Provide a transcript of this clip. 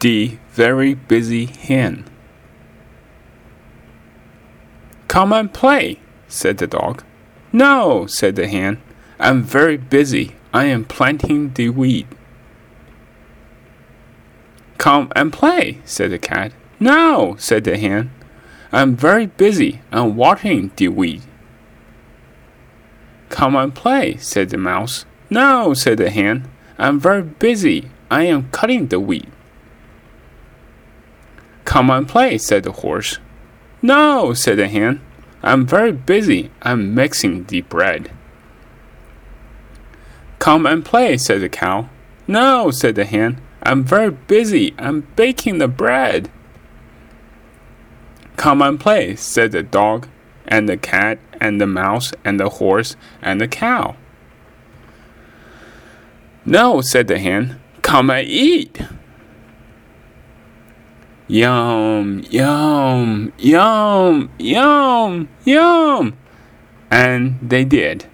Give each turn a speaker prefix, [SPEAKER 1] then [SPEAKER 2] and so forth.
[SPEAKER 1] The very busy hen. Come and play, said the dog. No, said the hen. I'm very busy. I am planting the weed. Come and play, said the cat. No, said the hen. I'm very busy. I'm watering the weed. Come and play, said the mouse. No, said the hen. I'm very busy. I am cutting the weed. Come and play, said the horse. No, said the hen. I'm very busy. I'm mixing the bread. Come and play, said the cow. No, said the hen. I'm very busy. I'm baking the bread. Come and play, said the dog, and the cat, and the mouse, and the horse, and the cow. No, said the hen. Come and eat. Yum, yum, yum, yum, yum. And they did.